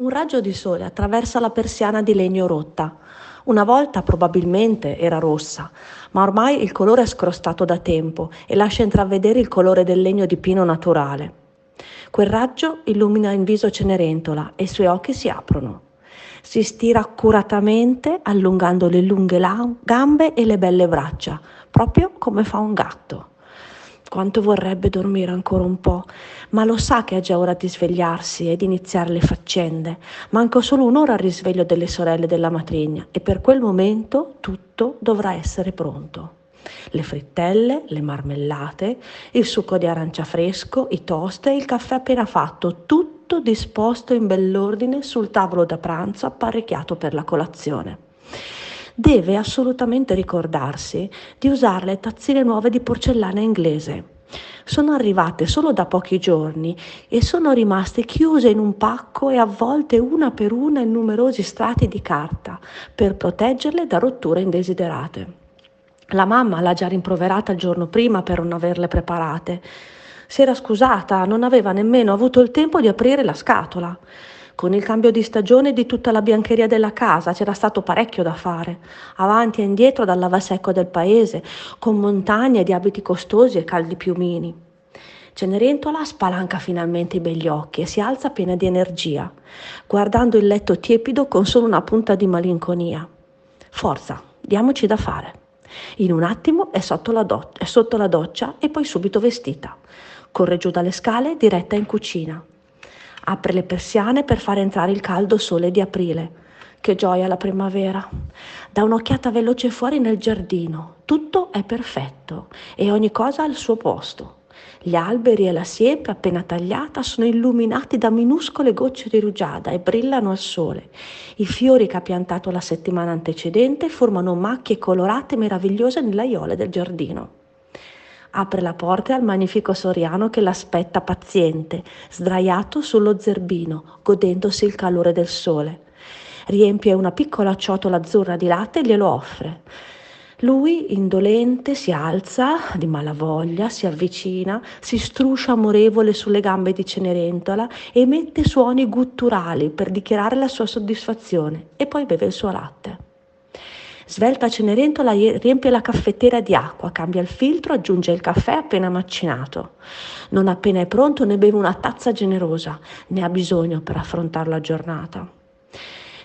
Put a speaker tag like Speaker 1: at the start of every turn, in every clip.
Speaker 1: Un raggio di sole attraversa la persiana di legno rotta. Una volta probabilmente era rossa, ma ormai il colore è scrostato da tempo e lascia intravedere il colore del legno di pino naturale. Quel raggio illumina in viso Cenerentola e i suoi occhi si aprono. Si stira accuratamente allungando le lunghe gambe e le belle braccia, proprio come fa un gatto. Quanto vorrebbe dormire ancora un po', ma lo sa che è già ora di svegliarsi e di iniziare le faccende. Manca solo un'ora al risveglio delle sorelle della matrigna e per quel momento tutto dovrà essere pronto. Le frittelle, le marmellate, il succo di arancia fresco, i toast e il caffè appena fatto, tutto disposto in bell'ordine sul tavolo da pranzo apparecchiato per la colazione deve assolutamente ricordarsi di usare le tazzine nuove di porcellana inglese. Sono arrivate solo da pochi giorni e sono rimaste chiuse in un pacco e avvolte una per una in numerosi strati di carta per proteggerle da rotture indesiderate. La mamma l'ha già rimproverata il giorno prima per non averle preparate. Si era scusata, non aveva nemmeno avuto il tempo di aprire la scatola. Con il cambio di stagione di tutta la biancheria della casa c'era stato parecchio da fare, avanti e indietro dal lavasecco del paese, con montagne di abiti costosi e caldi piumini. Cenerentola spalanca finalmente i begli occhi e si alza piena di energia, guardando il letto tiepido con solo una punta di malinconia. Forza, diamoci da fare. In un attimo è sotto la, do- è sotto la doccia e poi subito vestita. Corre giù dalle scale diretta in cucina. Apre le persiane per far entrare il caldo sole di aprile. Che gioia la primavera! Da un'occhiata veloce fuori nel giardino. Tutto è perfetto e ogni cosa al suo posto. Gli alberi e la siepe appena tagliata sono illuminati da minuscole gocce di rugiada e brillano al sole. I fiori che ha piantato la settimana antecedente formano macchie colorate meravigliose nell'aiole del giardino. Apre la porta al magnifico soriano che l'aspetta paziente, sdraiato sullo zerbino, godendosi il calore del sole. Riempie una piccola ciotola azzurra di latte e glielo offre. Lui, indolente, si alza di malavoglia, si avvicina, si struscia amorevole sulle gambe di Cenerentola e emette suoni gutturali per dichiarare la sua soddisfazione e poi beve il suo latte. Svelta Cenerentola riempie la caffettiera di acqua, cambia il filtro, aggiunge il caffè appena macinato. Non appena è pronto ne beve una tazza generosa, ne ha bisogno per affrontare la giornata.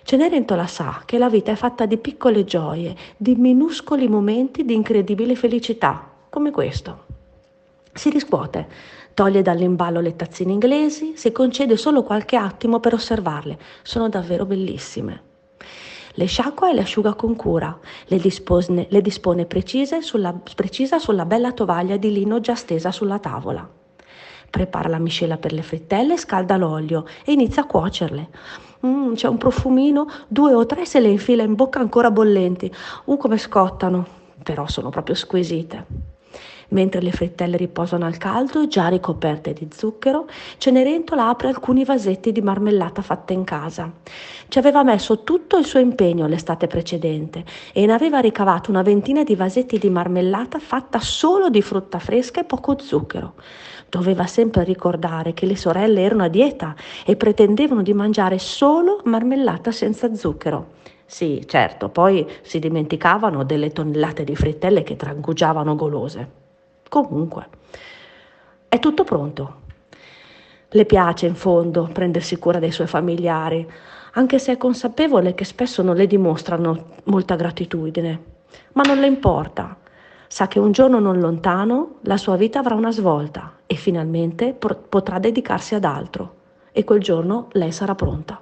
Speaker 1: Cenerentola sa che la vita è fatta di piccole gioie, di minuscoli momenti di incredibile felicità, come questo. Si riscuote, toglie dall'imballo le tazzine inglesi, si concede solo qualche attimo per osservarle, sono davvero bellissime. Le sciacqua e le asciuga con cura, le dispone, le dispone sulla, precisa sulla bella tovaglia di lino già stesa sulla tavola. Prepara la miscela per le frittelle, scalda l'olio e inizia a cuocerle. Mm, c'è un profumino, due o tre se le infila in bocca ancora bollenti. Uh, come scottano, però sono proprio squisite. Mentre le frittelle riposano al caldo, già ricoperte di zucchero, Cenerentola apre alcuni vasetti di marmellata fatta in casa. Ci aveva messo tutto il suo impegno l'estate precedente e ne aveva ricavato una ventina di vasetti di marmellata fatta solo di frutta fresca e poco zucchero. Doveva sempre ricordare che le sorelle erano a dieta e pretendevano di mangiare solo marmellata senza zucchero. Sì, certo, poi si dimenticavano delle tonnellate di frittelle che trangugiavano golose. Comunque, è tutto pronto. Le piace in fondo prendersi cura dei suoi familiari, anche se è consapevole che spesso non le dimostrano molta gratitudine. Ma non le importa. Sa che un giorno non lontano la sua vita avrà una svolta e finalmente potrà dedicarsi ad altro. E quel giorno lei sarà pronta.